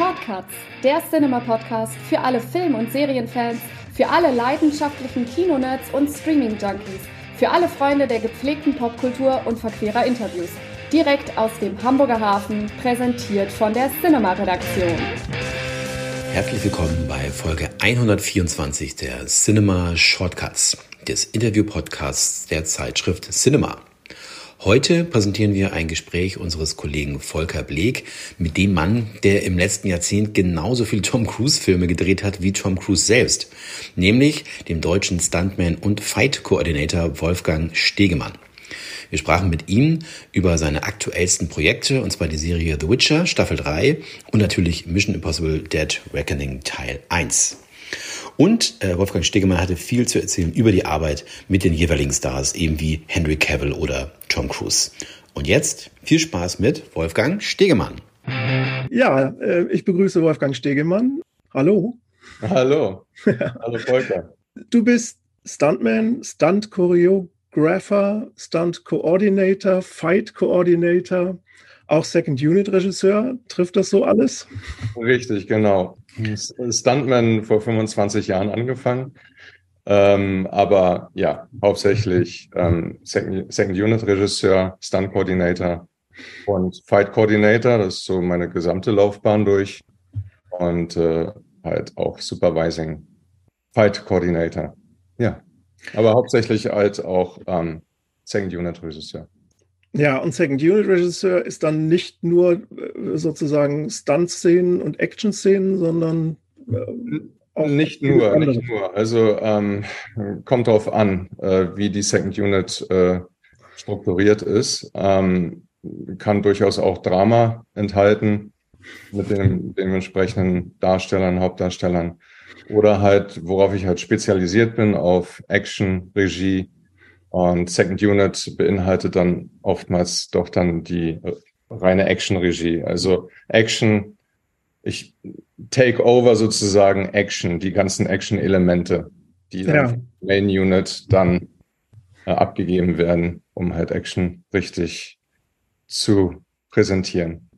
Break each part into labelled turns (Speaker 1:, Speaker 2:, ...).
Speaker 1: Shortcuts, der Cinema-Podcast für alle Film- und Serienfans, für alle leidenschaftlichen Kinonerds und Streaming-Junkies, für alle Freunde der gepflegten Popkultur und verquerer Interviews. Direkt aus dem Hamburger Hafen, präsentiert von der Cinema-Redaktion.
Speaker 2: Herzlich willkommen bei Folge 124 der Cinema Shortcuts, des Interview-Podcasts der Zeitschrift Cinema. Heute präsentieren wir ein Gespräch unseres Kollegen Volker Bleek mit dem Mann, der im letzten Jahrzehnt genauso viel Tom Cruise Filme gedreht hat wie Tom Cruise selbst, nämlich dem deutschen Stuntman und Fight Coordinator Wolfgang Stegemann. Wir sprachen mit ihm über seine aktuellsten Projekte, und zwar die Serie The Witcher Staffel 3 und natürlich Mission Impossible Dead Reckoning Teil 1. Und äh, Wolfgang Stegemann hatte viel zu erzählen über die Arbeit mit den jeweiligen Stars, eben wie Henry Cavill oder Tom Cruise. Und jetzt viel Spaß mit Wolfgang Stegemann.
Speaker 3: Ja, äh, ich begrüße Wolfgang Stegemann. Hallo.
Speaker 4: Hallo. Hallo Volker.
Speaker 3: Du bist Stuntman, Stunt Choreographer, Stunt Coordinator, Fight Coordinator, auch Second Unit Regisseur. Trifft das so alles?
Speaker 4: Richtig, genau. Stuntman vor 25 Jahren angefangen. Ähm, aber ja, hauptsächlich ähm, Second, Second Unit Regisseur, Stunt Coordinator und Fight Coordinator. Das ist so meine gesamte Laufbahn durch. Und äh, halt auch Supervising Fight Coordinator. Ja, aber hauptsächlich halt auch ähm, Second Unit Regisseur.
Speaker 3: Ja, und Second Unit Regisseur ist dann nicht nur äh, sozusagen Stunt-Szenen und Action-Szenen, sondern
Speaker 4: äh, auch nicht nur, nicht nur. Also ähm, kommt darauf an, äh, wie die Second Unit äh, strukturiert ist. Ähm, kann durchaus auch Drama enthalten mit den dementsprechenden Darstellern, Hauptdarstellern. Oder halt, worauf ich halt spezialisiert bin, auf Action, Regie, und Second Unit beinhaltet dann oftmals doch dann die reine Action-Regie. Also Action, ich take over sozusagen Action, die ganzen Action-Elemente, die dann ja. Main Unit dann äh, abgegeben werden, um halt Action richtig zu präsentieren.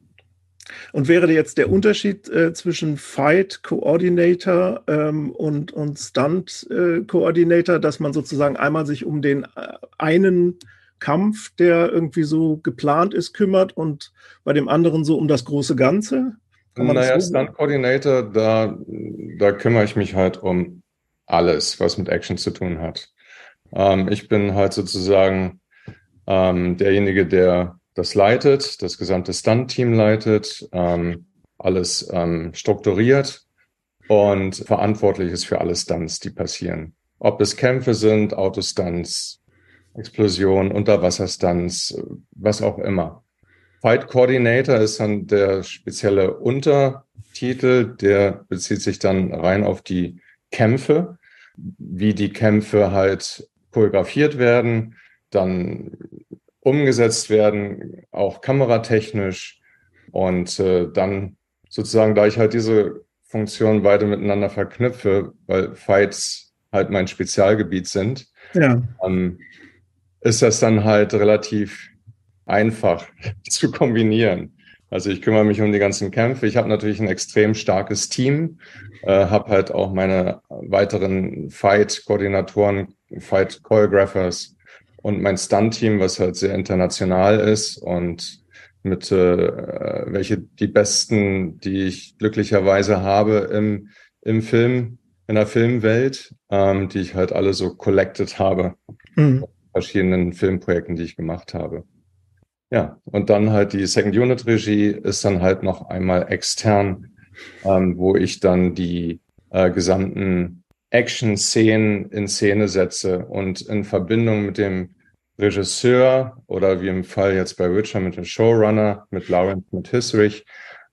Speaker 3: Und wäre jetzt der Unterschied äh, zwischen Fight Coordinator ähm, und, und Stunt äh, Coordinator, dass man sozusagen einmal sich um den äh, einen Kampf, der irgendwie so geplant ist, kümmert und bei dem anderen so um das große Ganze?
Speaker 4: naja, so Stunt Coordinator, da, da kümmere ich mich halt um alles, was mit Action zu tun hat. Ähm, ich bin halt sozusagen ähm, derjenige, der das leitet, das gesamte Stunt-Team leitet, ähm, alles ähm, strukturiert und verantwortlich ist für alle Stunts, die passieren. Ob es Kämpfe sind, Autostunts, Explosionen, Unterwasserstunts, was auch immer. Fight Coordinator ist dann der spezielle Untertitel, der bezieht sich dann rein auf die Kämpfe, wie die Kämpfe halt choreografiert werden, dann umgesetzt werden, auch kameratechnisch. Und äh, dann sozusagen, da ich halt diese Funktionen beide miteinander verknüpfe, weil Fights halt mein Spezialgebiet sind, ja. ähm, ist das dann halt relativ einfach zu kombinieren. Also ich kümmere mich um die ganzen Kämpfe. Ich habe natürlich ein extrem starkes Team, äh, habe halt auch meine weiteren Fight-Koordinatoren, Fight-Choreographers, und mein Stunt-Team, was halt sehr international ist und mit äh, welche die besten, die ich glücklicherweise habe im, im Film, in der Filmwelt, ähm, die ich halt alle so collected habe. Mhm. Verschiedenen Filmprojekten, die ich gemacht habe. Ja, und dann halt die Second Unit Regie ist dann halt noch einmal extern, ähm, wo ich dann die äh, gesamten Action-Szenen in Szene setze und in Verbindung mit dem Regisseur oder wie im Fall jetzt bei Witcher mit dem Showrunner, mit Lawrence, mit Hisrich,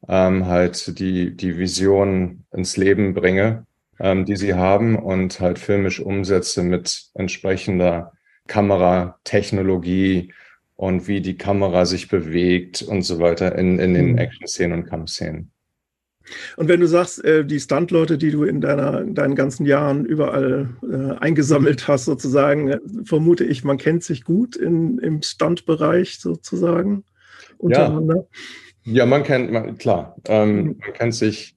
Speaker 4: ähm, halt die, die Vision ins Leben bringe, ähm, die sie haben und halt filmisch umsetze mit entsprechender Kameratechnologie und wie die Kamera sich bewegt und so weiter in, in den mhm. Action-Szenen und Kampfszenen.
Speaker 3: Und wenn du sagst, äh, die Stunt-Leute, die du in, deiner, in deinen ganzen Jahren überall äh, eingesammelt hast, sozusagen, äh, vermute ich, man kennt sich gut in, im Stunt-Bereich sozusagen untereinander.
Speaker 4: Ja. Ja, man kennt, man, klar, ähm, man kennt sich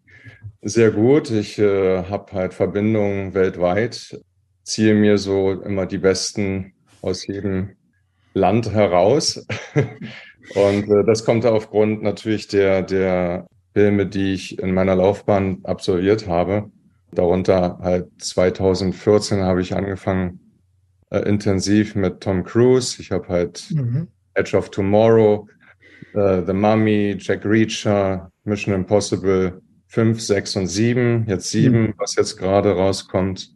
Speaker 4: sehr gut. Ich äh, habe halt Verbindungen weltweit, ziehe mir so immer die besten aus jedem Land heraus. Und äh, das kommt aufgrund natürlich der, der Filme, die ich in meiner Laufbahn absolviert habe. Darunter halt 2014 habe ich angefangen äh, intensiv mit Tom Cruise. Ich habe halt mhm. Edge of Tomorrow, äh, The Mummy, Jack Reacher, Mission Impossible 5, 6 und 7. Jetzt 7, mhm. was jetzt gerade rauskommt.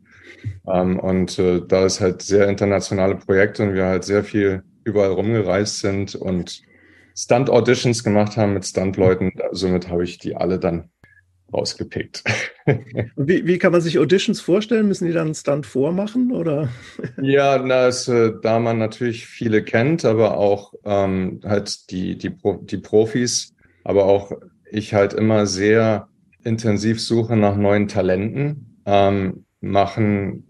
Speaker 4: Ähm, und äh, da ist halt sehr internationale Projekte und wir halt sehr viel überall rumgereist sind und Stunt-Auditions gemacht haben mit Stunt-Leuten. Somit habe ich die alle dann rausgepickt.
Speaker 3: wie, wie kann man sich Auditions vorstellen? Müssen die dann einen Stunt vormachen? Oder?
Speaker 4: ja, na, es, äh, da man natürlich viele kennt, aber auch ähm, halt die, die, Pro, die Profis, aber auch ich halt immer sehr intensiv suche nach neuen Talenten. Ähm, machen,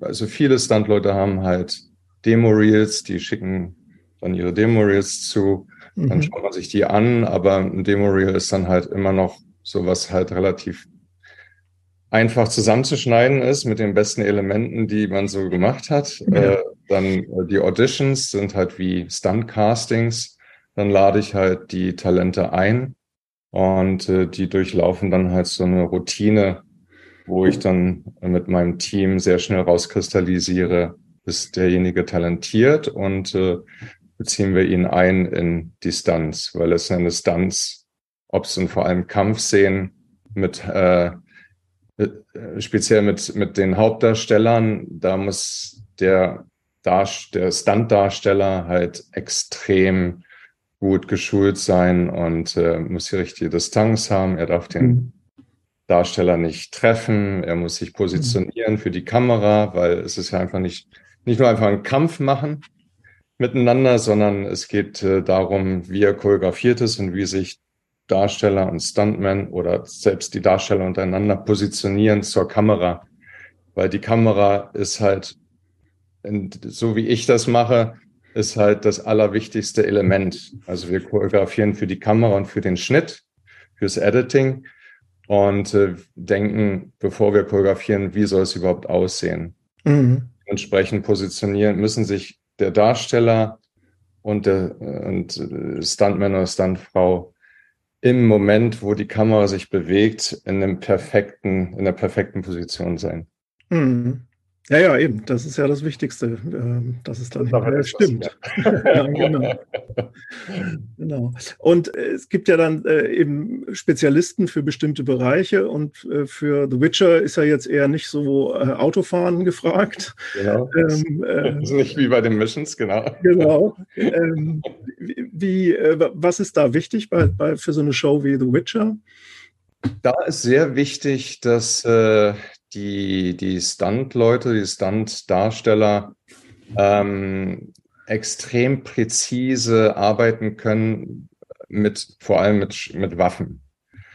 Speaker 4: also viele Stunt-Leute haben halt Demo-Reels, die schicken dann ihre Demo-Reels zu dann mhm. schaut man sich die an, aber ein Demo-Reel ist dann halt immer noch so was halt relativ einfach zusammenzuschneiden ist mit den besten Elementen, die man so gemacht hat. Ja. Äh, dann äh, die Auditions sind halt wie Stunt-Castings. Dann lade ich halt die Talente ein und äh, die durchlaufen dann halt so eine Routine, wo ich dann mit meinem Team sehr schnell rauskristallisiere, ist derjenige talentiert und äh, beziehen wir ihn ein in die Stunts, weil es eine Stunts, ob es und vor allem Kampfszenen mit äh, speziell mit mit den Hauptdarstellern, da muss der Darst der Stunt-Darsteller halt extrem gut geschult sein und äh, muss die richtige Distanz haben. Er darf den mhm. Darsteller nicht treffen. Er muss sich positionieren für die Kamera, weil es ist ja einfach nicht nicht nur einfach ein Kampf machen, miteinander, sondern es geht äh, darum, wie er choreografiert ist und wie sich Darsteller und Stuntmen oder selbst die Darsteller untereinander positionieren zur Kamera. Weil die Kamera ist halt, so wie ich das mache, ist halt das allerwichtigste Element. Also wir choreografieren für die Kamera und für den Schnitt, fürs Editing und äh, denken, bevor wir choreografieren, wie soll es überhaupt aussehen. Mhm. Entsprechend positionieren, müssen sich der Darsteller und der und äh, Stuntman oder Stuntfrau im Moment, wo die Kamera sich bewegt, in einem perfekten, in der perfekten Position sein. Mhm.
Speaker 3: Ja, ja, eben. Das ist ja das Wichtigste. Ähm, dass es dann ja, stimmt. ja, genau. genau. Und äh, es gibt ja dann äh, eben Spezialisten für bestimmte Bereiche und äh, für The Witcher ist ja jetzt eher nicht so Autofahren gefragt.
Speaker 4: Genau. Ähm, äh, ist nicht wie bei den Missions, genau.
Speaker 3: Genau. Ähm, wie, was ist da wichtig bei, bei, für so eine Show wie The Witcher?
Speaker 4: Da ist sehr wichtig, dass äh, die, die Stunt-Leute, die Stunt-Darsteller ähm, extrem präzise arbeiten können mit, vor allem mit, mit Waffen.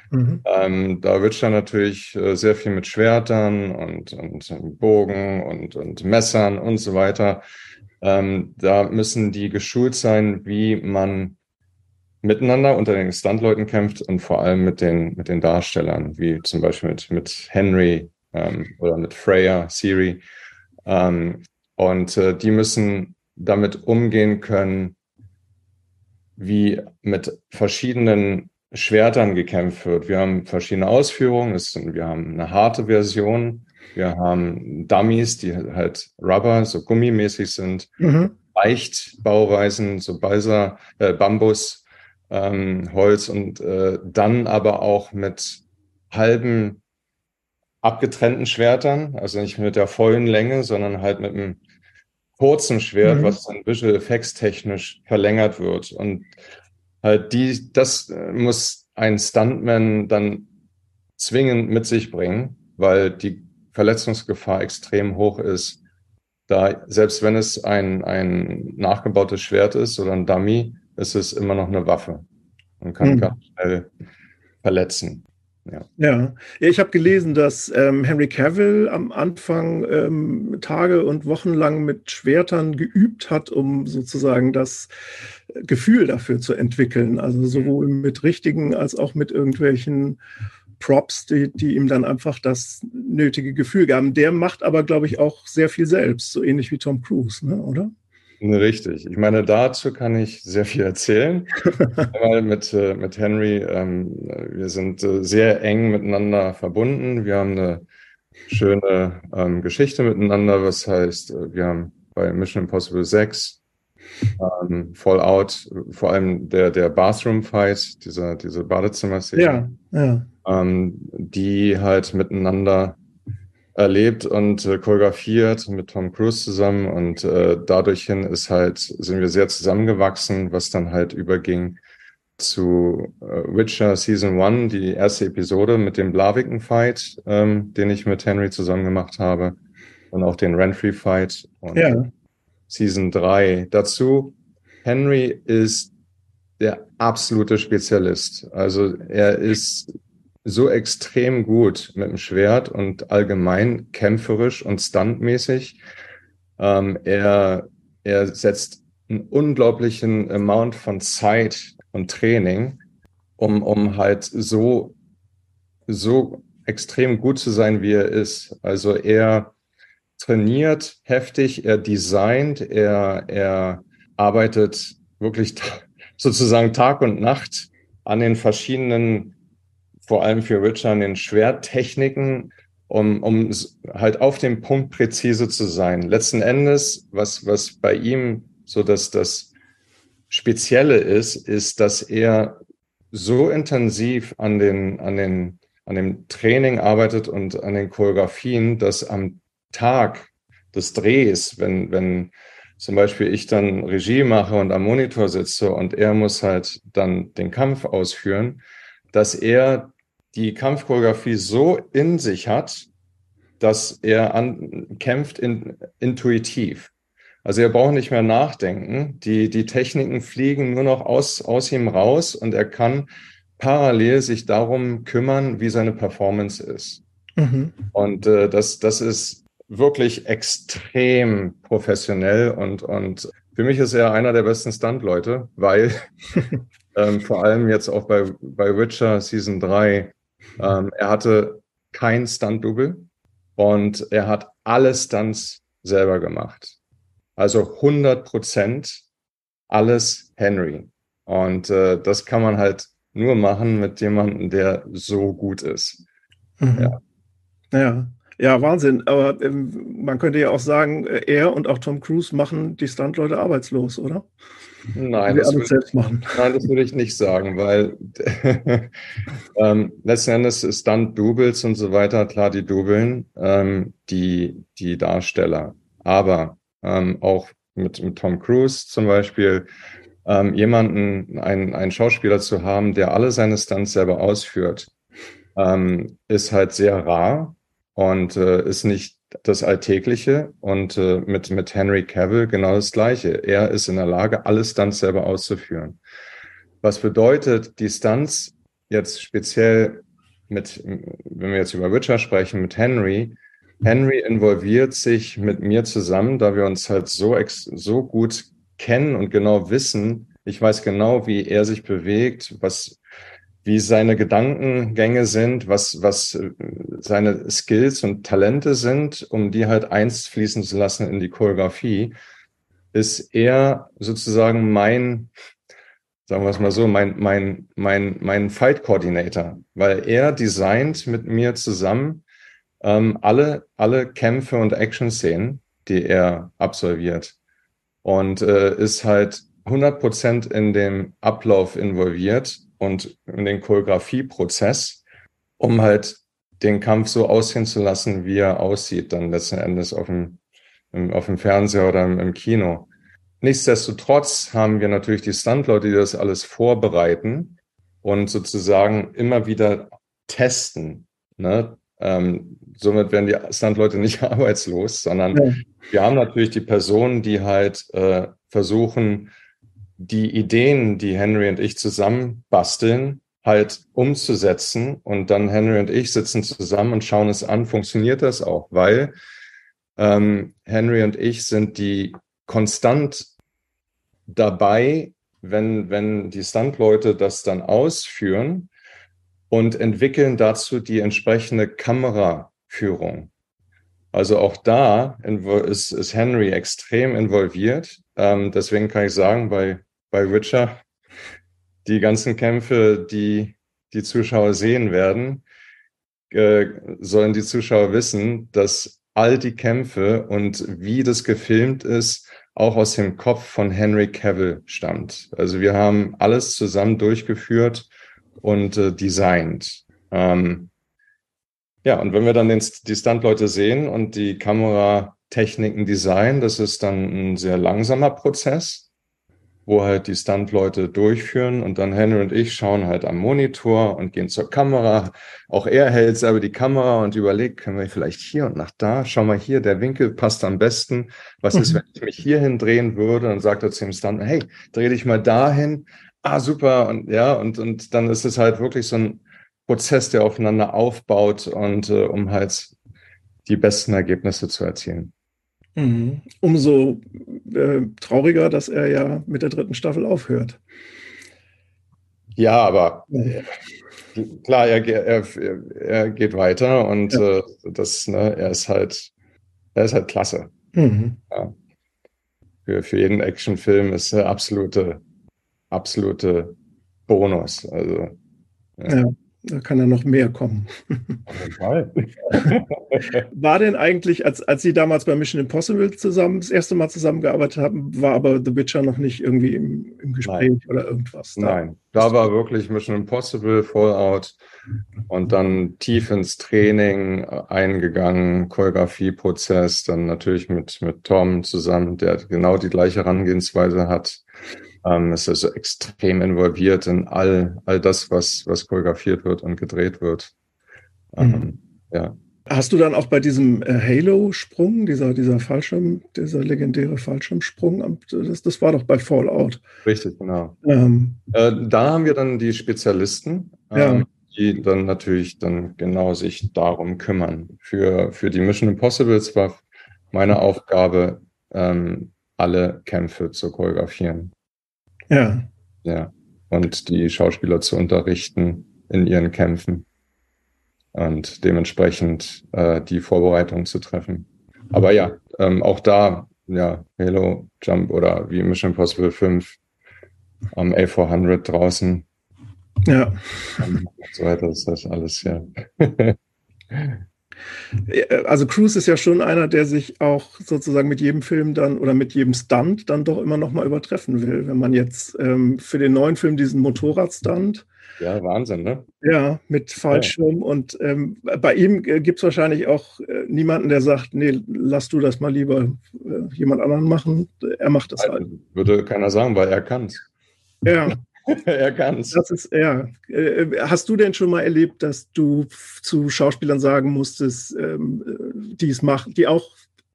Speaker 4: Mhm. Ähm, da wird schon natürlich äh, sehr viel mit Schwertern und, und Bogen und, und Messern und so weiter. Ähm, da müssen die geschult sein, wie man miteinander unter den Stuntleuten kämpft und vor allem mit den, mit den Darstellern, wie zum Beispiel mit, mit Henry ähm, oder mit Freya, Siri. Ähm, und äh, die müssen damit umgehen können, wie mit verschiedenen Schwertern gekämpft wird. Wir haben verschiedene Ausführungen. Sind, wir haben eine harte Version. Wir haben Dummies, die halt Rubber, so gummimäßig sind. Mhm. Bauweisen, so Balsa, äh, Bambus, ähm, Holz und äh, dann aber auch mit halben abgetrennten Schwertern, also nicht mit der vollen Länge, sondern halt mit einem kurzen Schwert, mhm. was dann Visual Effects technisch verlängert wird. Und halt die, das muss ein Stuntman dann zwingend mit sich bringen, weil die Verletzungsgefahr extrem hoch ist. Da, selbst wenn es ein, ein nachgebautes Schwert ist oder ein Dummy, ist es immer noch eine Waffe und kann mhm. ganz schnell verletzen.
Speaker 3: Ja, ja. ich habe gelesen, dass ähm, Henry Cavill am Anfang ähm, Tage und Wochen lang mit Schwertern geübt hat, um sozusagen das Gefühl dafür zu entwickeln. Also sowohl mit richtigen als auch mit irgendwelchen Props, die, die ihm dann einfach das nötige Gefühl gaben. Der macht aber, glaube ich, auch sehr viel selbst, so ähnlich wie Tom Cruise, ne? oder?
Speaker 4: Richtig. Ich meine, dazu kann ich sehr viel erzählen. Weil mit, äh, mit Henry, ähm, wir sind äh, sehr eng miteinander verbunden. Wir haben eine schöne ähm, Geschichte miteinander. Was heißt, äh, wir haben bei Mission Impossible 6 ähm, Fallout, vor allem der, der Bathroom Fight, dieser, diese Badezimmer-Szene.
Speaker 3: Ja, ja.
Speaker 4: Ähm, die halt miteinander erlebt und äh, choreografiert mit Tom Cruise zusammen und äh, dadurch hin ist halt, sind wir sehr zusammengewachsen, was dann halt überging zu äh, Witcher Season 1, die erste Episode mit dem Blaviken Fight, ähm, den ich mit Henry zusammen gemacht habe und auch den Renfrey Fight und ja. Season 3. Dazu, Henry ist der absolute Spezialist. Also er ist so extrem gut mit dem Schwert und allgemein kämpferisch und stuntmäßig. Ähm, er, er setzt einen unglaublichen Amount von Zeit und Training, um, um halt so, so extrem gut zu sein, wie er ist. Also er trainiert heftig, er designt, er, er arbeitet wirklich sozusagen Tag und Nacht an den verschiedenen vor allem für Richard an den Schwerttechniken, um, um halt auf dem Punkt präzise zu sein. Letzten Endes, was, was bei ihm so dass das Spezielle ist, ist, dass er so intensiv an den, an den, an dem Training arbeitet und an den Choreografien, dass am Tag des Drehs, wenn, wenn zum Beispiel ich dann Regie mache und am Monitor sitze und er muss halt dann den Kampf ausführen, dass er die Kampfchoreografie so in sich hat, dass er an, kämpft in, intuitiv. Also er braucht nicht mehr nachdenken. Die, die Techniken fliegen nur noch aus, aus ihm raus und er kann parallel sich darum kümmern, wie seine Performance ist. Mhm. Und äh, das, das ist wirklich extrem professionell und, und für mich ist er einer der besten Stunt-Leute, weil ähm, vor allem jetzt auch bei, bei Witcher Season 3 ähm, er hatte kein Stunt-Double und er hat alle Stunts selber gemacht. Also 100 Prozent alles Henry. Und äh, das kann man halt nur machen mit jemandem, der so gut ist.
Speaker 3: Mhm. Ja. ja. Ja, Wahnsinn. Aber ähm, man könnte ja auch sagen, äh, er und auch Tom Cruise machen die Stuntleute arbeitslos, oder?
Speaker 4: Nein, das würde, selbst machen. nein, das würde ich nicht sagen, weil ähm, letzten Endes ist dann Doubles und so weiter, klar, die Dubeln, ähm, die, die Darsteller. Aber ähm, auch mit, mit Tom Cruise zum Beispiel, ähm, jemanden, einen, einen Schauspieler zu haben, der alle seine Stunts selber ausführt, ähm, ist halt sehr rar und äh, ist nicht das Alltägliche und äh, mit, mit Henry Cavill genau das Gleiche. Er ist in der Lage, alle Stunts selber auszuführen. Was bedeutet die Stunts jetzt speziell mit, wenn wir jetzt über Witcher sprechen, mit Henry? Henry involviert sich mit mir zusammen, da wir uns halt so, ex so gut kennen und genau wissen. Ich weiß genau, wie er sich bewegt, was, wie seine Gedankengänge sind, was, was äh, seine Skills und Talente sind, um die halt eins fließen zu lassen in die Choreografie, ist er sozusagen mein, sagen wir es mal so, mein, mein, mein, mein Fight Coordinator, weil er designt mit mir zusammen ähm, alle, alle Kämpfe und Action-Szenen, die er absolviert und äh, ist halt 100 Prozent in dem Ablauf involviert und in den Choreografieprozess, um halt den Kampf so aussehen zu lassen, wie er aussieht, dann letzten Endes auf dem, im, auf dem Fernseher oder im, im Kino. Nichtsdestotrotz haben wir natürlich die Stuntleute, die das alles vorbereiten und sozusagen immer wieder testen. Ne? Ähm, somit werden die Stuntleute nicht arbeitslos, sondern ja. wir haben natürlich die Personen, die halt äh, versuchen, die Ideen, die Henry und ich zusammen basteln, halt umzusetzen. Und dann Henry und ich sitzen zusammen und schauen es an, funktioniert das auch? Weil ähm, Henry und ich sind die konstant dabei, wenn, wenn die Stuntleute das dann ausführen und entwickeln dazu die entsprechende Kameraführung. Also auch da ist, ist Henry extrem involviert. Ähm, deswegen kann ich sagen, bei, bei Witcher, die ganzen Kämpfe, die die Zuschauer sehen werden, äh, sollen die Zuschauer wissen, dass all die Kämpfe und wie das gefilmt ist, auch aus dem Kopf von Henry Cavill stammt. Also wir haben alles zusammen durchgeführt und äh, designt. Ähm, ja, und wenn wir dann den, die Stuntleute sehen und die Kameratechniken designen, das ist dann ein sehr langsamer Prozess wo halt die Stuntleute durchführen und dann Henry und ich schauen halt am Monitor und gehen zur Kamera. Auch er hält selber die Kamera und überlegt, können wir vielleicht hier und nach da? Schau mal hier, der Winkel passt am besten. Was ist, mhm. wenn ich mich hierhin drehen würde? Und sagt er zu dem Stunt, hey, dreh dich mal dahin. Ah, super. Und ja, und, und dann ist es halt wirklich so ein Prozess, der aufeinander aufbaut und äh, um halt die besten Ergebnisse zu erzielen.
Speaker 3: Mhm. Umso äh, trauriger, dass er ja mit der dritten Staffel aufhört.
Speaker 4: Ja, aber äh, klar, er, er, er, geht weiter und ja. äh, das, ne, er ist halt, er ist halt klasse. Mhm. Ja. Für, für jeden Actionfilm ist er absolute, absolute Bonus. Also,
Speaker 3: ja. Da kann ja noch mehr kommen. War denn eigentlich, als, als Sie damals bei Mission Impossible zusammen das erste Mal zusammengearbeitet haben, war aber The Witcher noch nicht irgendwie im, im Gespräch Nein. oder irgendwas?
Speaker 4: Da? Nein, da war wirklich Mission Impossible, Fallout und dann tief ins Training eingegangen, Choreografieprozess, dann natürlich mit, mit Tom zusammen, der genau die gleiche Herangehensweise hat ähm, ist also extrem involviert in all, all das, was, was choreografiert wird und gedreht wird. Ähm,
Speaker 3: mhm. Ja. Hast du dann auch bei diesem äh, Halo-Sprung, dieser, dieser Fallschirm, dieser legendäre Fallschirmsprung, das, das war doch bei Fallout.
Speaker 4: Richtig, genau. Ähm, äh, da haben wir dann die Spezialisten, ja. ähm, die dann natürlich dann genau sich darum kümmern. Für, für die Mission Impossibles war meine Aufgabe, ähm, alle Kämpfe zu choreografieren.
Speaker 3: Ja.
Speaker 4: Ja. Und die Schauspieler zu unterrichten in ihren Kämpfen und dementsprechend äh, die Vorbereitung zu treffen. Aber ja, ähm, auch da, ja, Halo Jump oder wie Mission Impossible 5 am A400 draußen.
Speaker 3: Ja.
Speaker 4: Und so weiter ist das alles, ja.
Speaker 3: Äh, also Cruise ist ja schon einer, der sich auch sozusagen mit jedem Film dann oder mit jedem Stunt dann doch immer noch mal übertreffen will. Wenn man jetzt ähm, für den neuen Film diesen Motorradstunt
Speaker 4: ja, Wahnsinn, ne?
Speaker 3: Ja, mit Fallschirm. Ja. Und ähm, bei ihm äh, gibt es wahrscheinlich auch äh, niemanden, der sagt, nee, lass du das mal lieber äh, jemand anderen machen. Er macht das halt.
Speaker 4: Würde keiner sagen, weil er kann es.
Speaker 3: Ja,
Speaker 4: er kann es.
Speaker 3: Das ist, ja. Äh, hast du denn schon mal erlebt, dass du zu Schauspielern sagen musstest, ähm, die es machen, die auch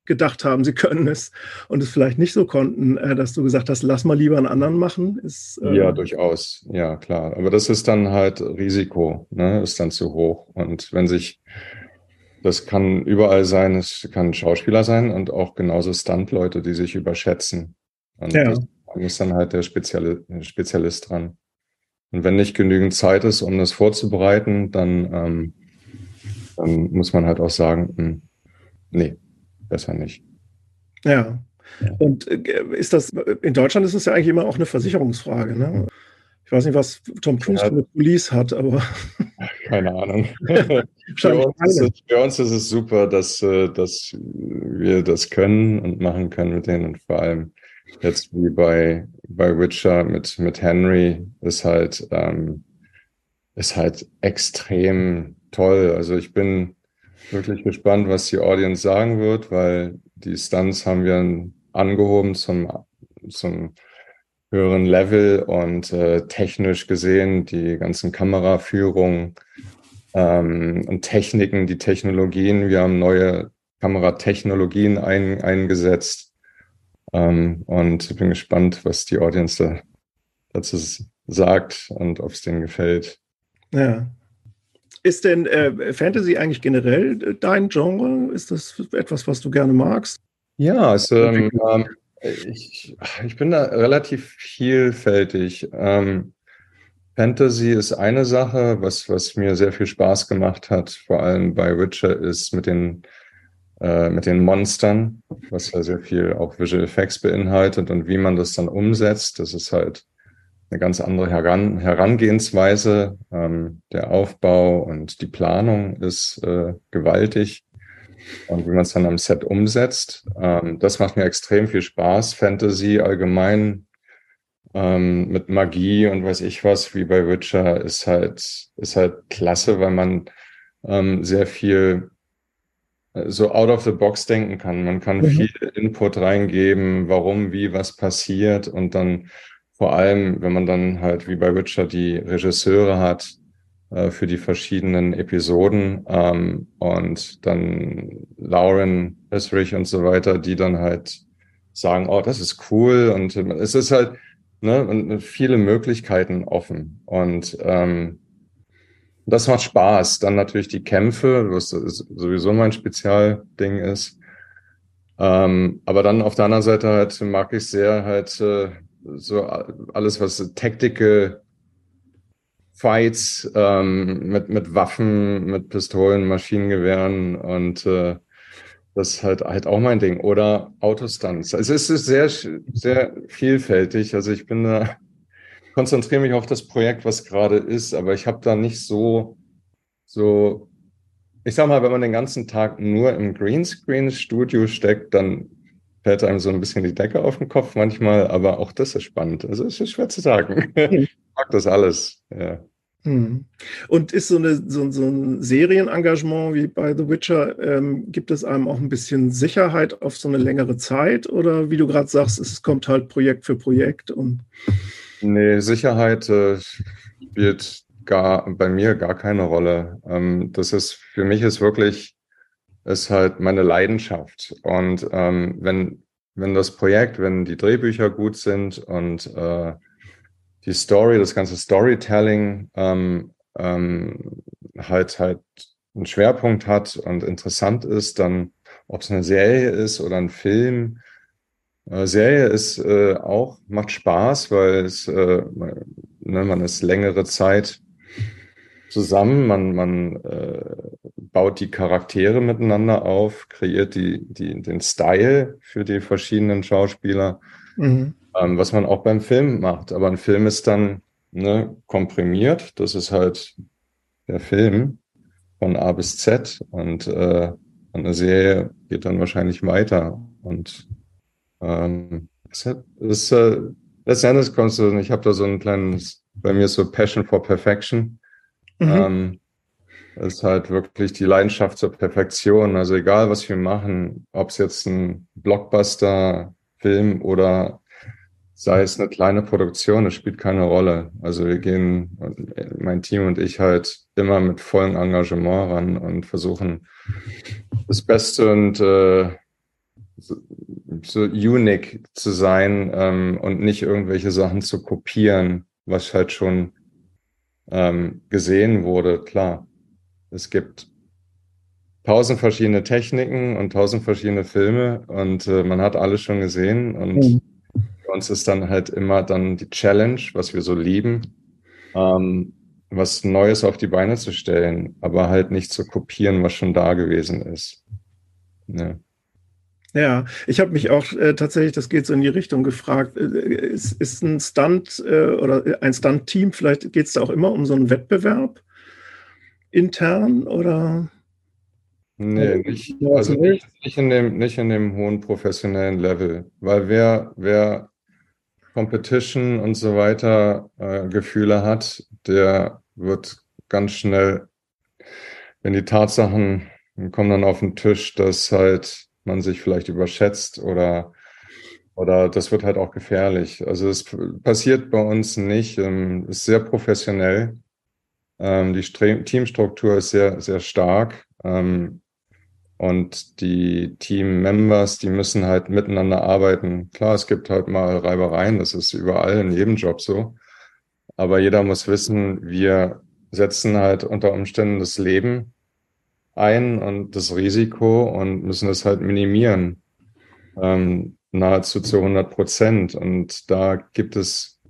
Speaker 3: gedacht haben, sie können es und es vielleicht nicht so konnten, äh, dass du gesagt hast, lass mal lieber einen anderen machen? Ist,
Speaker 4: ähm ja, durchaus. Ja, klar. Aber das ist dann halt Risiko, ne? ist dann zu hoch. Und wenn sich, das kann überall sein, es kann Schauspieler sein und auch genauso Stuntleute, die sich überschätzen. Und ja. das da muss dann halt der Speziali Spezialist dran. Und wenn nicht genügend Zeit ist, um das vorzubereiten, dann, ähm, dann muss man halt auch sagen, mh, hm, nee, besser nicht.
Speaker 3: Ja. Und äh, ist das, in Deutschland ist es ja eigentlich immer auch eine Versicherungsfrage, ne? Ich weiß nicht, was Tom Cruise ja. für eine Police hat, aber.
Speaker 4: Keine Ahnung. für, uns es, für, uns ist es super, dass, äh, dass wir das können und machen können mit denen und vor allem jetzt wie bei, bei Witcher mit, mit Henry ist halt, ähm, ist halt extrem toll. Also ich bin wirklich gespannt, was die Audience sagen wird, weil die Stunts haben wir angehoben zum, zum höheren Level und äh, technisch gesehen die ganzen Kameraführungen ähm, und Techniken, die Technologien. Wir haben neue Kameratechnologien ein, eingesetzt ähm, und bin gespannt, was die Audience da, dazu sagt und ob es denen gefällt.
Speaker 3: Ja. Ist denn äh, Fantasy eigentlich generell dein Genre? Ist das etwas, was du gerne magst?
Speaker 4: Ja, es, ähm, ähm, Ich, ich bin da relativ vielfältig. Ähm, Fantasy ist eine Sache, was, was mir sehr viel Spaß gemacht hat, vor allem bei Witcher, ist mit den, äh, mit den Monstern, was ja sehr viel auch Visual Effects beinhaltet und wie man das dann umsetzt. Das ist halt eine ganz andere Heran Herangehensweise. Ähm, der Aufbau und die Planung ist äh, gewaltig. Und wie man es dann am Set umsetzt, ähm, das macht mir extrem viel Spaß. Fantasy allgemein ähm, mit Magie und weiß ich was, wie bei Witcher, ist halt, ist halt klasse, weil man ähm, sehr viel so out of the box denken kann. Man kann mhm. viel Input reingeben, warum, wie, was passiert und dann vor allem, wenn man dann halt wie bei Witcher die Regisseure hat äh, für die verschiedenen Episoden ähm, und dann Lauren, Esrich und so weiter, die dann halt sagen, oh, das ist cool und es ist halt ne, und viele Möglichkeiten offen und ähm, das macht Spaß. Dann natürlich die Kämpfe, was sowieso mein Spezialding ist. Ähm, aber dann auf der anderen Seite halt mag ich sehr halt äh, so alles, was Tactical Fights ähm, mit, mit Waffen, mit Pistolen, Maschinengewehren und äh, das ist halt, halt auch mein Ding. Oder Autostunts. Also es ist sehr, sehr vielfältig. Also ich bin da, konzentriere mich auf das Projekt, was gerade ist, aber ich habe da nicht so, so, ich sag mal, wenn man den ganzen Tag nur im Greenscreen-Studio steckt, dann fällt einem so ein bisschen die Decke auf den Kopf manchmal, aber auch das ist spannend. Also es ist schwer zu sagen. ich mag das alles. Ja.
Speaker 3: Hm. Und ist so, eine, so, so, ein Serienengagement wie bei The Witcher, ähm, gibt es einem auch ein bisschen Sicherheit auf so eine längere Zeit? Oder wie du gerade sagst, es kommt halt Projekt für Projekt und.
Speaker 4: Nee, Sicherheit äh, spielt gar bei mir gar keine Rolle. Ähm, das ist für mich ist wirklich ist halt meine Leidenschaft. Und ähm, wenn, wenn das Projekt, wenn die Drehbücher gut sind und äh, die Story, das ganze Storytelling ähm, ähm, halt halt einen Schwerpunkt hat und interessant ist, dann ob es eine Serie ist oder ein Film. Äh, Serie ist äh, auch, macht Spaß, weil es, äh, ne, man ist längere Zeit zusammen, man, man äh, baut die Charaktere miteinander auf, kreiert die, die, den Style für die verschiedenen Schauspieler, mhm. ähm, was man auch beim Film macht. Aber ein Film ist dann ne, komprimiert, das ist halt der Film von A bis Z und äh, eine Serie geht dann wahrscheinlich weiter. Und ähm, es ist, äh, letztendlich kommst du, ich habe da so ein kleines, bei mir so Passion for Perfection. Mhm. Ähm, ist halt wirklich die Leidenschaft zur Perfektion. Also egal, was wir machen, ob es jetzt ein Blockbuster-Film oder sei es eine kleine Produktion, das spielt keine Rolle. Also wir gehen, mein Team und ich halt immer mit vollem Engagement ran und versuchen das Beste und äh, so, unique zu sein ähm, und nicht irgendwelche Sachen zu kopieren, was halt schon ähm, gesehen wurde, klar. Es gibt tausend verschiedene Techniken und tausend verschiedene Filme und äh, man hat alles schon gesehen und mhm. für uns ist dann halt immer dann die Challenge, was wir so lieben, ähm, was Neues auf die Beine zu stellen, aber halt nicht zu kopieren, was schon da gewesen ist.
Speaker 3: Ja. Ja, ich habe mich auch äh, tatsächlich, das geht so in die Richtung gefragt, äh, ist, ist ein Stunt äh, oder ein Stunt-Team, vielleicht geht es da auch immer um so einen Wettbewerb intern oder?
Speaker 4: Nee, nicht, also nicht, nicht, in dem, nicht in dem hohen professionellen Level, weil wer, wer Competition und so weiter äh, Gefühle hat, der wird ganz schnell, wenn die Tatsachen kommen dann auf den Tisch, dass halt man sich vielleicht überschätzt oder, oder das wird halt auch gefährlich. Also es passiert bei uns nicht, ähm, ist sehr professionell. Ähm, die Stre Teamstruktur ist sehr, sehr stark. Ähm, und die Team-Members, die müssen halt miteinander arbeiten. Klar, es gibt halt mal Reibereien, das ist überall in jedem Job so. Aber jeder muss wissen, wir setzen halt unter Umständen das Leben ein und das Risiko und müssen es halt minimieren. Ähm, nahezu zu 100 Prozent. Und da gibt es,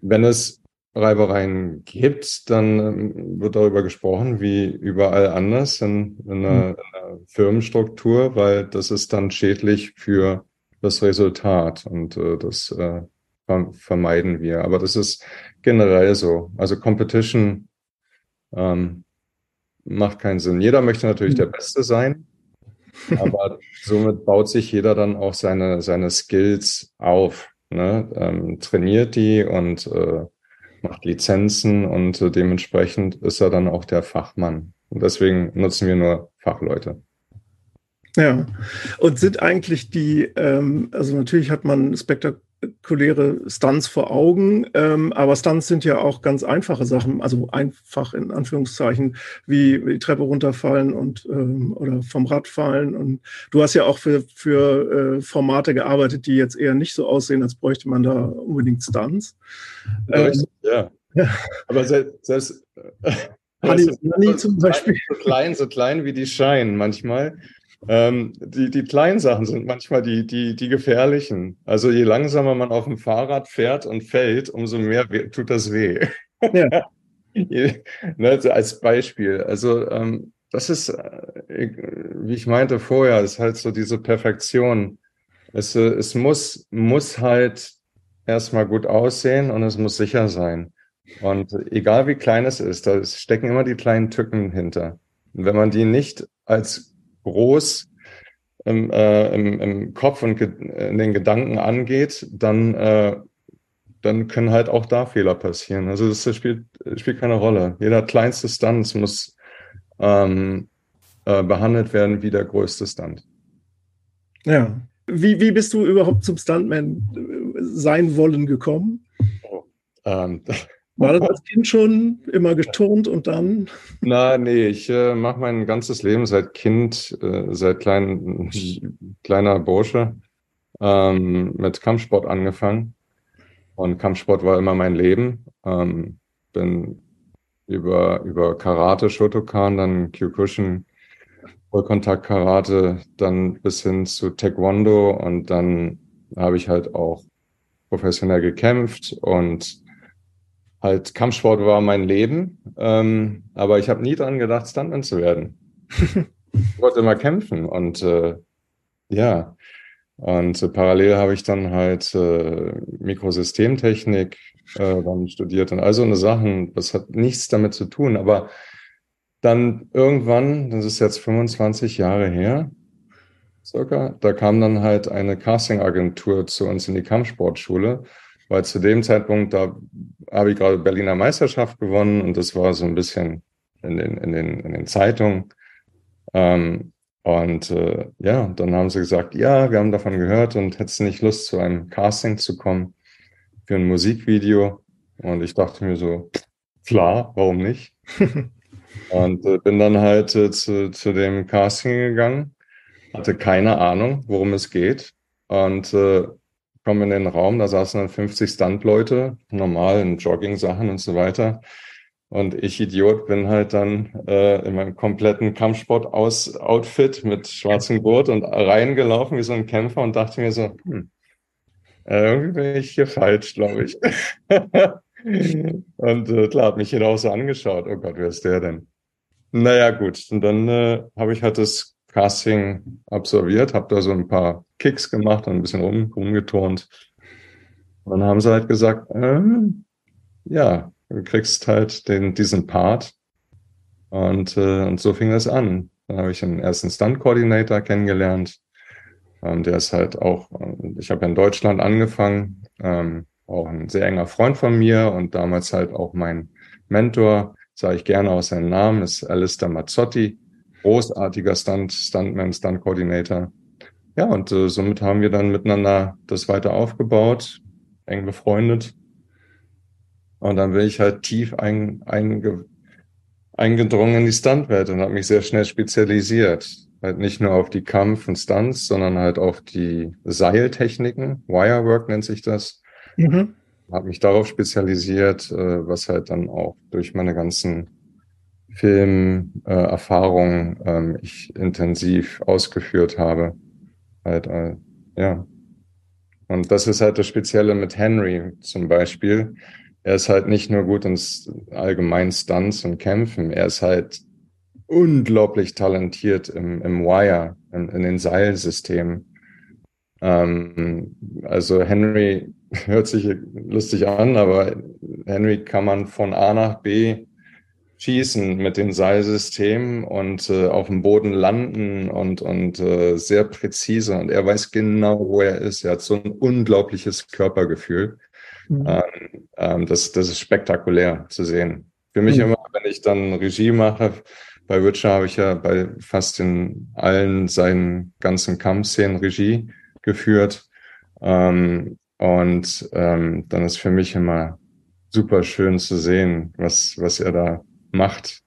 Speaker 4: wenn es Reibereien gibt, dann ähm, wird darüber gesprochen, wie überall anders in, in, einer, hm. in einer Firmenstruktur, weil das ist dann schädlich für das Resultat und äh, das äh, vermeiden wir. Aber das ist generell so. Also Competition ähm, macht keinen Sinn. Jeder möchte natürlich der hm. Beste sein, aber somit baut sich jeder dann auch seine, seine Skills auf, ne? ähm, trainiert die und äh, macht Lizenzen und äh, dementsprechend ist er dann auch der Fachmann. Und deswegen nutzen wir nur Fachleute.
Speaker 3: Ja, und sind eigentlich die, ähm, also natürlich hat man spektakulär spektakuläre Stunts vor Augen, ähm, aber Stunts sind ja auch ganz einfache Sachen, also einfach in Anführungszeichen, wie die Treppe runterfallen und ähm, oder vom Rad fallen. Und du hast ja auch für, für äh, Formate gearbeitet, die jetzt eher nicht so aussehen, als bräuchte man da unbedingt Stunts.
Speaker 4: Ähm, ja. ja. Aber selbst, selbst
Speaker 3: Honey, Honey zum Beispiel.
Speaker 4: So klein, so klein wie die scheinen manchmal. Ähm, die, die kleinen Sachen sind manchmal die, die, die gefährlichen. Also je langsamer man auf dem Fahrrad fährt und fällt, umso mehr tut das weh. Ja. ne, als Beispiel. Also ähm, das ist, äh, wie ich meinte vorher, ist halt so diese Perfektion. Es, äh, es muss, muss halt erstmal gut aussehen und es muss sicher sein. Und egal wie klein es ist, da stecken immer die kleinen Tücken hinter. Und wenn man die nicht als groß im, äh, im, im Kopf und in den Gedanken angeht, dann, äh, dann können halt auch da Fehler passieren. Also das spielt, spielt keine Rolle. Jeder kleinste Stunt muss ähm, äh, behandelt werden wie der größte Stunt.
Speaker 3: Ja. Wie, wie bist du überhaupt zum Stuntman sein wollen gekommen? Oh, ähm, war das als Kind schon immer geturnt und dann?
Speaker 4: Na, nee, ich äh, mache mein ganzes Leben seit Kind, äh, seit klein, kleiner Bursche, ähm, mit Kampfsport angefangen. Und Kampfsport war immer mein Leben. Ähm, bin über, über Karate, Shotokan, dann Kyokushin, Vollkontakt Karate, dann bis hin zu Taekwondo und dann habe ich halt auch professionell gekämpft und halt Kampfsport war mein Leben, ähm, aber ich habe nie dran gedacht, Stuntman zu werden. ich wollte immer kämpfen und äh, ja, und äh, parallel habe ich dann halt äh, Mikrosystemtechnik äh, dann studiert und all so eine Sachen. Das hat nichts damit zu tun, aber dann irgendwann, das ist jetzt 25 Jahre her, circa, da kam dann halt eine Castingagentur zu uns in die Kampfsportschule weil zu dem Zeitpunkt, da habe ich gerade Berliner Meisterschaft gewonnen und das war so ein bisschen in den, in den, in den Zeitungen. Ähm, und äh, ja, dann haben sie gesagt, ja, wir haben davon gehört und hättest nicht Lust, zu einem Casting zu kommen für ein Musikvideo. Und ich dachte mir so, klar, warum nicht? und äh, bin dann halt äh, zu, zu dem Casting gegangen, hatte keine Ahnung, worum es geht. Und äh, komme in den Raum, da saßen dann 50 Stuntleute, normal in Jogging-Sachen und so weiter. Und ich, Idiot, bin halt dann äh, in meinem kompletten Kampfsport-Outfit mit schwarzem Gurt und reingelaufen wie so ein Kämpfer und dachte mir so, hm, äh, irgendwie bin ich hier falsch, glaube ich. und äh, klar, hat mich jeder auch so angeschaut. Oh Gott, wer ist der denn? Naja, gut. Und dann äh, habe ich halt das Casting absolviert, habe da so ein paar Kicks gemacht und ein bisschen rum, rumgeturnt. Und dann haben sie halt gesagt, äh, ja, du kriegst halt den, diesen Part. Und, äh, und so fing das an. Dann habe ich einen ersten Stunt-Coordinator kennengelernt. Ähm, der ist halt auch, ich habe ja in Deutschland angefangen, ähm, auch ein sehr enger Freund von mir und damals halt auch mein Mentor, sage ich gerne aus seinem Namen, ist Alistair Mazzotti großartiger Stunt, Stuntman, Stunt-Coordinator. Ja, und äh, somit haben wir dann miteinander das weiter aufgebaut, eng befreundet. Und dann bin ich halt tief ein, einge, eingedrungen in die Stuntwelt und habe mich sehr schnell spezialisiert. Halt nicht nur auf die Kampf- und Stunts, sondern halt auf die Seiltechniken. Wirework nennt sich das. Mhm. Habe mich darauf spezialisiert, äh, was halt dann auch durch meine ganzen Filmerfahrung äh, ähm, ich intensiv ausgeführt habe. Halt, äh, ja, Und das ist halt das Spezielle mit Henry zum Beispiel. Er ist halt nicht nur gut in allgemeinen Stunts und Kämpfen, er ist halt unglaublich talentiert im, im Wire, in, in den Seilsystemen. Ähm, also Henry hört sich lustig an, aber Henry kann man von A nach B schießen mit dem Seilsystem und äh, auf dem Boden landen und, und äh, sehr präzise. Und er weiß genau, wo er ist. Er hat so ein unglaubliches Körpergefühl. Mhm. Ähm, ähm, das, das ist spektakulär zu sehen. Für mich mhm. immer, wenn ich dann Regie mache, bei Witcher habe ich ja bei fast in allen seinen ganzen Kampfszenen Regie geführt. Ähm, und ähm, dann ist für mich immer super schön zu sehen, was, was er da macht.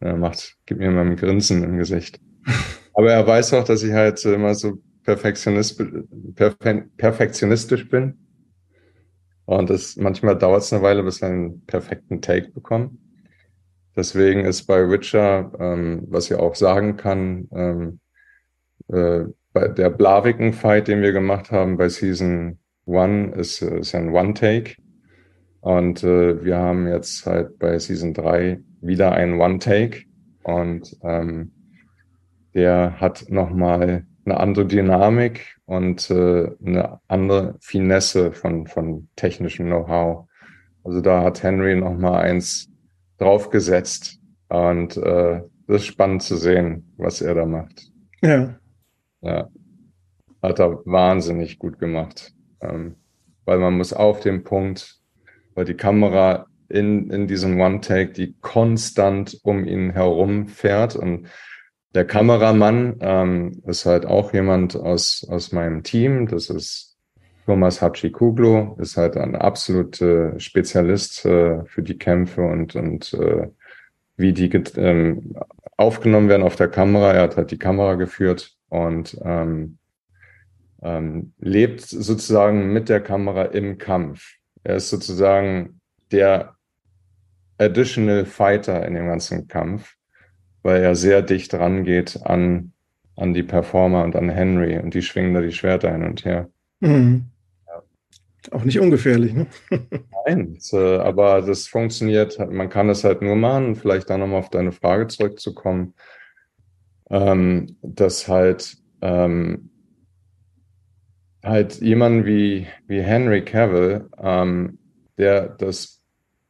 Speaker 4: Er macht, gibt mir immer ein Grinsen im Gesicht. Aber er weiß auch, dass ich halt immer so Perfektionist, perfe perfektionistisch bin. Und das, manchmal dauert es eine Weile, bis wir einen perfekten Take bekommen. Deswegen ist bei Witcher, ähm, was ich auch sagen kann, ähm, äh, bei der Blaviken-Fight, den wir gemacht haben bei Season One, ist, ist ein One-Take. Und äh, wir haben jetzt halt bei Season 3 wieder einen One-Take und ähm, der hat nochmal eine andere Dynamik und äh, eine andere Finesse von, von technischem Know-how. Also da hat Henry nochmal eins draufgesetzt und äh, das ist spannend zu sehen, was er da macht.
Speaker 3: Ja.
Speaker 4: Ja. Hat er wahnsinnig gut gemacht. Ähm, weil man muss auf dem Punkt weil die Kamera in, in diesem One-Take, die konstant um ihn herum fährt. Und der Kameramann ähm, ist halt auch jemand aus, aus meinem Team. Das ist Thomas Hachikuglu, ist halt ein absoluter Spezialist äh, für die Kämpfe und, und äh, wie die ähm, aufgenommen werden auf der Kamera. Er hat halt die Kamera geführt und ähm, ähm, lebt sozusagen mit der Kamera im Kampf. Er ist sozusagen der Additional Fighter in dem ganzen Kampf, weil er sehr dicht rangeht an, an die Performer und an Henry und die schwingen da die Schwerter hin und her. Mhm.
Speaker 3: Ja. Auch nicht ungefährlich, ne?
Speaker 4: Nein, äh, aber das funktioniert, man kann es halt nur machen, vielleicht dann nochmal auf deine Frage zurückzukommen, ähm, dass halt ähm, halt jemanden wie, wie Henry Cavill, ähm, der das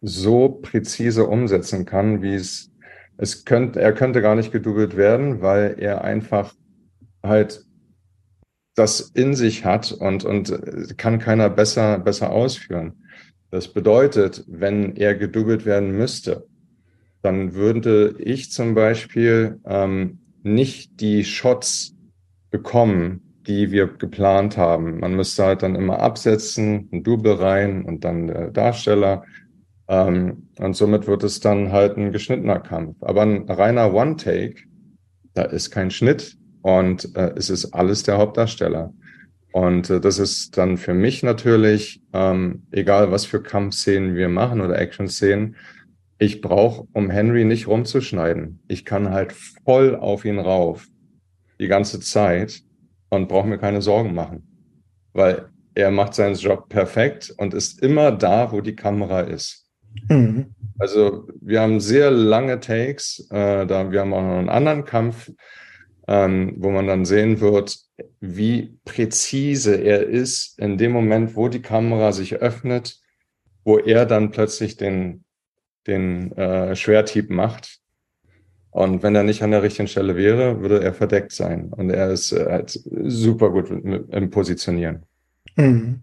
Speaker 4: so präzise umsetzen kann, wie es, es könnte, er könnte gar nicht gedoubelt werden, weil er einfach halt das in sich hat und, und kann keiner besser, besser ausführen. Das bedeutet, wenn er gedoubelt werden müsste, dann würde ich zum Beispiel ähm, nicht die Shots bekommen, die wir geplant haben. Man müsste halt dann immer absetzen, ein Double rein und dann der Darsteller. Ähm, und somit wird es dann halt ein geschnittener Kampf. Aber ein reiner One-Take, da ist kein Schnitt und äh, es ist alles der Hauptdarsteller. Und äh, das ist dann für mich natürlich, ähm, egal was für Kampfszenen wir machen oder Action-Szenen, ich brauche, um Henry nicht rumzuschneiden. Ich kann halt voll auf ihn rauf die ganze Zeit und brauche mir keine Sorgen machen, weil er macht seinen Job perfekt und ist immer da, wo die Kamera ist. Mhm. Also wir haben sehr lange Takes, äh, da wir haben auch noch einen anderen Kampf, ähm, wo man dann sehen wird, wie präzise er ist in dem Moment, wo die Kamera sich öffnet, wo er dann plötzlich den, den äh, Schwerthieb macht und wenn er nicht an der richtigen Stelle wäre, würde er verdeckt sein. Und er ist äh, halt super gut im Positionieren.
Speaker 3: Mhm.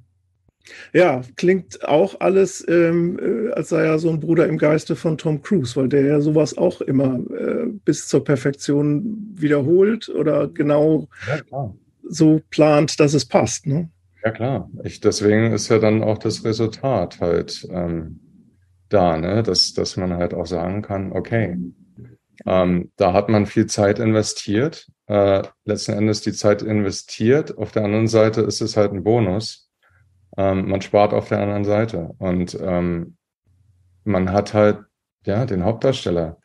Speaker 3: Ja, klingt auch alles, ähm, äh, als sei er so ein Bruder im Geiste von Tom Cruise, weil der ja sowas auch immer äh, bis zur Perfektion wiederholt oder genau ja, so plant, dass es passt. Ne?
Speaker 4: Ja, klar. Ich, deswegen ist ja dann auch das Resultat halt ähm, da, ne? dass, dass man halt auch sagen kann, okay, ähm, da hat man viel Zeit investiert, äh, letzten Endes die Zeit investiert. Auf der anderen Seite ist es halt ein Bonus. Ähm, man spart auf der anderen Seite und ähm, man hat halt ja den Hauptdarsteller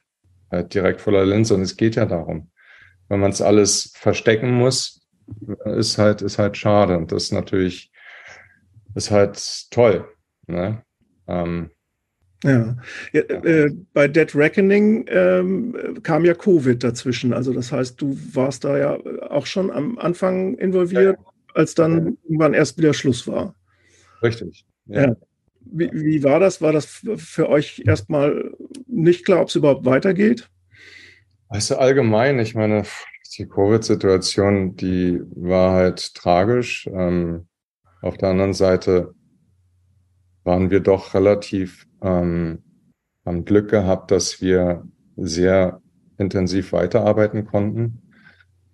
Speaker 4: halt direkt vor der Linse und es geht ja darum. Wenn man es alles verstecken muss, ist halt ist halt schade und das ist natürlich ist halt toll. Ne? Ähm,
Speaker 3: ja, ja äh, bei Dead Reckoning ähm, kam ja Covid dazwischen. Also das heißt, du warst da ja auch schon am Anfang involviert, ja. als dann ja. irgendwann erst wieder Schluss war.
Speaker 4: Richtig.
Speaker 3: Ja. Wie, wie, war das? War das für euch erstmal nicht klar, ob es überhaupt weitergeht?
Speaker 4: Also allgemein, ich meine, die Covid-Situation, die war halt tragisch. Ähm, auf der anderen Seite waren wir doch relativ, ähm, haben Glück gehabt, dass wir sehr intensiv weiterarbeiten konnten.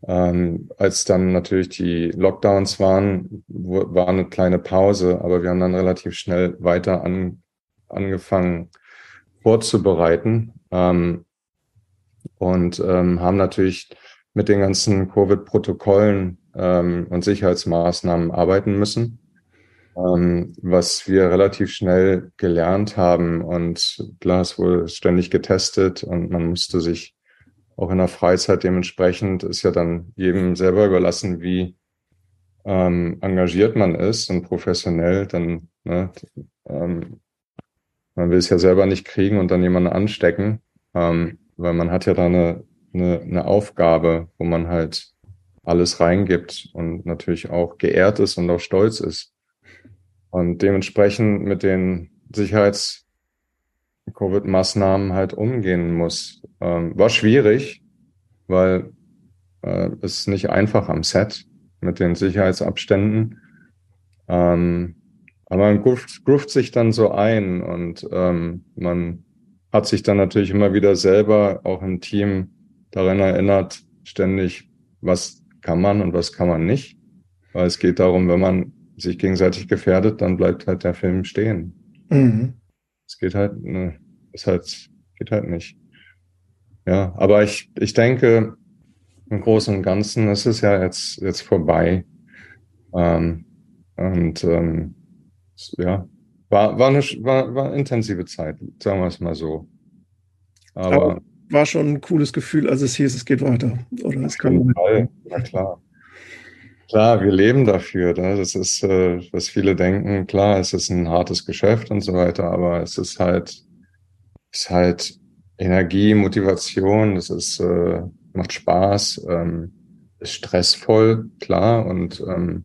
Speaker 4: Ähm, als dann natürlich die Lockdowns waren, war eine kleine Pause, aber wir haben dann relativ schnell weiter an, angefangen vorzubereiten ähm, und ähm, haben natürlich mit den ganzen Covid-Protokollen ähm, und Sicherheitsmaßnahmen arbeiten müssen, ähm, was wir relativ schnell gelernt haben. Und klar, es wurde ständig getestet und man musste sich auch in der Freizeit dementsprechend, ist ja dann jedem selber überlassen, wie ähm, engagiert man ist und professionell, dann, ne, ähm, man will es ja selber nicht kriegen und dann jemanden anstecken, ähm, weil man hat ja da eine eine, eine Aufgabe, wo man halt alles reingibt und natürlich auch geehrt ist und auch stolz ist. Und dementsprechend mit den Sicherheits-Covid-Maßnahmen halt umgehen muss. Ähm, war schwierig, weil äh, es nicht einfach am Set mit den Sicherheitsabständen. Ähm, aber man gruft, gruft sich dann so ein und ähm, man hat sich dann natürlich immer wieder selber auch im Team daran erinnert, ständig, was kann man und was kann man nicht. Weil es geht darum, wenn man sich gegenseitig gefährdet, dann bleibt halt der Film stehen. Mhm. Es geht halt, ne, es halt, geht halt nicht. Ja, aber ich, ich denke, im Großen und Ganzen ist es ja jetzt, jetzt vorbei. Ähm, und ähm, ja, war, war, eine, war, war eine intensive Zeit, sagen wir es mal so.
Speaker 3: Aber, aber war schon ein cooles Gefühl, als es hieß, es geht weiter. Oder es kann
Speaker 4: Fall. Na klar. Klar, wir leben dafür. Ne? Das ist, äh, was viele denken, klar, es ist ein hartes Geschäft und so weiter, aber es ist halt, ist halt Energie, Motivation, es ist, äh, macht Spaß, ähm, ist stressvoll, klar, und ähm,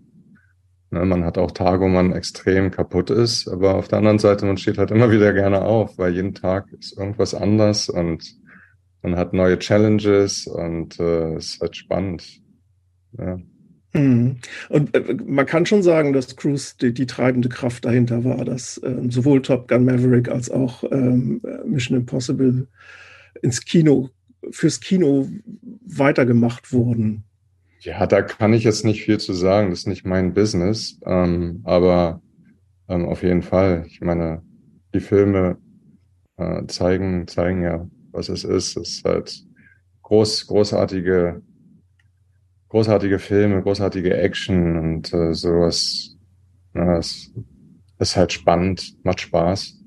Speaker 4: ne, man hat auch Tage, wo man extrem kaputt ist, aber auf der anderen Seite, man steht halt immer wieder gerne auf, weil jeden Tag ist irgendwas anders und man hat neue Challenges und äh, es ist halt spannend. Ja.
Speaker 3: Mhm. Und äh, man kann schon sagen, dass Cruise die, die treibende Kraft dahinter war, dass ähm, sowohl Top Gun Maverick als auch ähm, Mission Impossible ins Kino, fürs Kino weitergemacht wurden.
Speaker 4: Ja, da kann ich jetzt nicht viel zu sagen. Das ist nicht mein Business. Ähm, aber ähm, auf jeden Fall. Ich meine, die Filme äh, zeigen, zeigen ja was es ist. Es ist halt groß, großartige, großartige Filme, großartige Action und äh, sowas. Ja, es ist halt spannend, macht Spaß.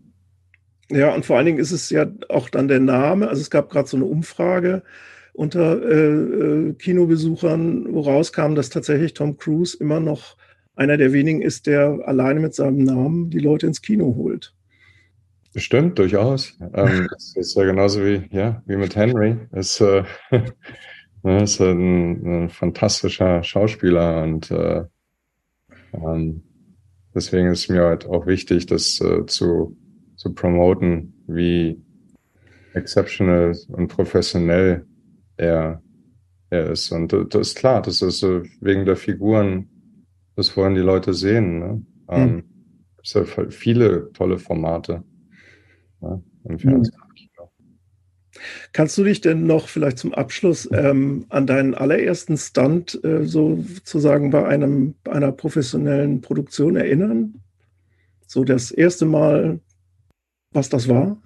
Speaker 3: Ja, und vor allen Dingen ist es ja auch dann der Name. Also es gab gerade so eine Umfrage unter äh, äh, Kinobesuchern, wo rauskam, dass tatsächlich Tom Cruise immer noch einer der wenigen ist, der alleine mit seinem Namen die Leute ins Kino holt.
Speaker 4: Stimmt, durchaus. Ähm, es ist ja genauso wie, ja, wie mit Henry. Es äh, ne, ist ein, ein, fantastischer Schauspieler und äh, ähm, deswegen ist mir halt auch wichtig, das äh, zu, zu promoten, wie exceptional und professionell er, er ist. Und das ist klar, das ist äh, wegen der Figuren, das wollen die Leute sehen. Ne? Ähm, hm. Es gibt ja viele tolle Formate
Speaker 3: ne, im Fernsehen. Kannst du dich denn noch vielleicht zum Abschluss ähm, an deinen allerersten Stunt äh, sozusagen bei einem einer professionellen Produktion erinnern? So das erste Mal, was das war?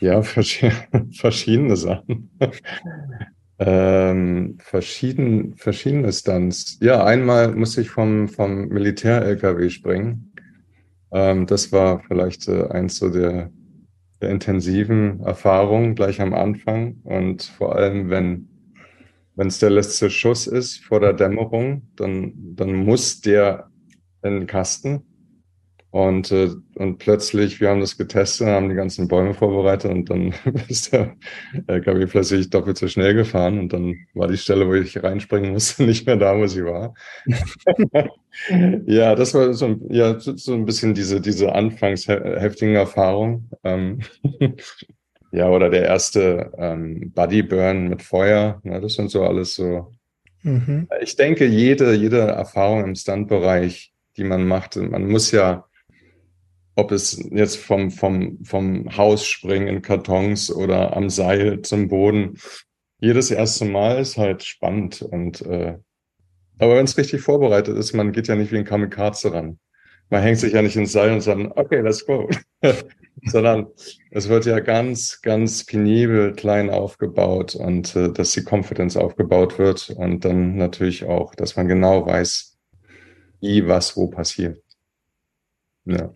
Speaker 4: Ja, verschiedene Sachen. ähm, verschieden, verschiedene Stunts. Ja, einmal musste ich vom, vom Militär-LKW springen. Ähm, das war vielleicht äh, eins so der, der intensiven Erfahrungen gleich am Anfang und vor allem, wenn wenn es der letzte Schuss ist vor der Dämmerung, dann, dann muss der in den Kasten. Und, äh, und plötzlich, wir haben das getestet, haben die ganzen Bäume vorbereitet und dann ist der LKW plötzlich doppelt so schnell gefahren und dann war die Stelle, wo ich reinspringen musste, nicht mehr da, wo sie war. ja, das war so, ein, ja, so ein bisschen diese, diese anfangs heftigen Erfahrungen. Ähm, ja, oder der erste ähm, Buddy Burn mit Feuer, ne, das sind so alles so. Mhm. Ich denke, jede, jede Erfahrung im Stuntbereich, die man macht, man muss ja ob es jetzt vom, vom, vom Haus springen in Kartons oder am Seil zum Boden. Jedes erste Mal ist halt spannend und äh, aber wenn es richtig vorbereitet ist, man geht ja nicht wie ein Kamikaze ran. Man hängt sich ja nicht ins Seil und sagt, okay, let's go. Sondern es wird ja ganz, ganz penibel klein aufgebaut und äh, dass die Confidence aufgebaut wird und dann natürlich auch, dass man genau weiß, wie, was, wo passiert.
Speaker 3: Ja.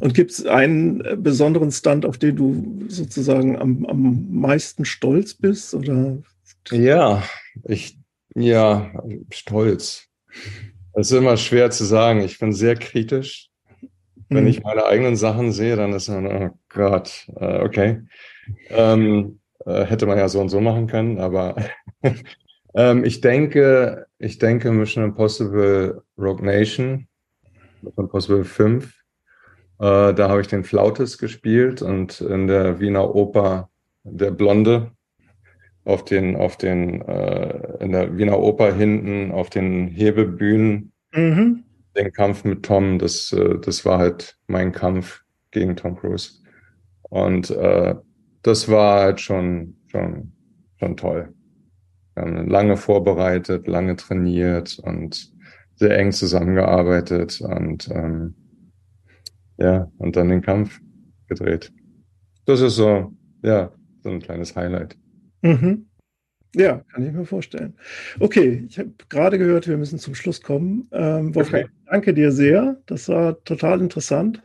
Speaker 3: Und gibt es einen äh, besonderen Stunt, auf den du sozusagen am, am meisten stolz bist? Oder?
Speaker 4: Ja, ich, ja, stolz. Es ist immer schwer zu sagen. Ich bin sehr kritisch. Wenn mhm. ich meine eigenen Sachen sehe, dann ist man, oh Gott, äh, okay. Ähm, äh, hätte man ja so und so machen können, aber ähm, ich denke, ich denke Mission Impossible Rogue Nation, Mission Impossible 5, äh, da habe ich den Flautes gespielt und in der Wiener Oper der Blonde auf den, auf den, äh, in der Wiener Oper hinten auf den Hebebühnen. Mhm. Den Kampf mit Tom, das, äh, das war halt mein Kampf gegen Tom Cruise. Und äh, das war halt schon, schon, schon toll. Wir haben lange vorbereitet, lange trainiert und sehr eng zusammengearbeitet und ähm, ja, und dann den Kampf gedreht. Das ist so, ja, so ein kleines Highlight.
Speaker 3: Mhm. Ja, kann ich mir vorstellen. Okay, ich habe gerade gehört, wir müssen zum Schluss kommen. Ähm, Wolfgang, okay. danke dir sehr. Das war total interessant.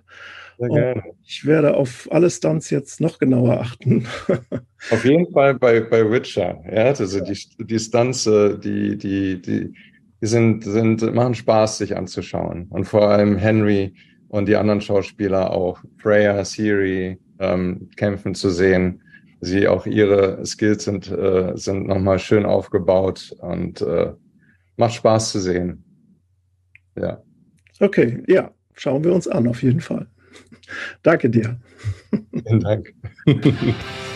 Speaker 3: Ich werde auf alle Stunts jetzt noch genauer achten.
Speaker 4: auf jeden Fall bei, bei Witcher. Ja, also die, die Stunts, äh, die, die, die, die sind, sind, machen Spaß, sich anzuschauen. Und vor allem Henry, und die anderen Schauspieler auch, Freya, Siri, ähm, kämpfen zu sehen. Sie auch ihre Skills sind, äh, sind nochmal schön aufgebaut und äh, macht Spaß zu sehen. Ja.
Speaker 3: Okay, ja, schauen wir uns an, auf jeden Fall. Danke dir.
Speaker 4: Vielen Dank.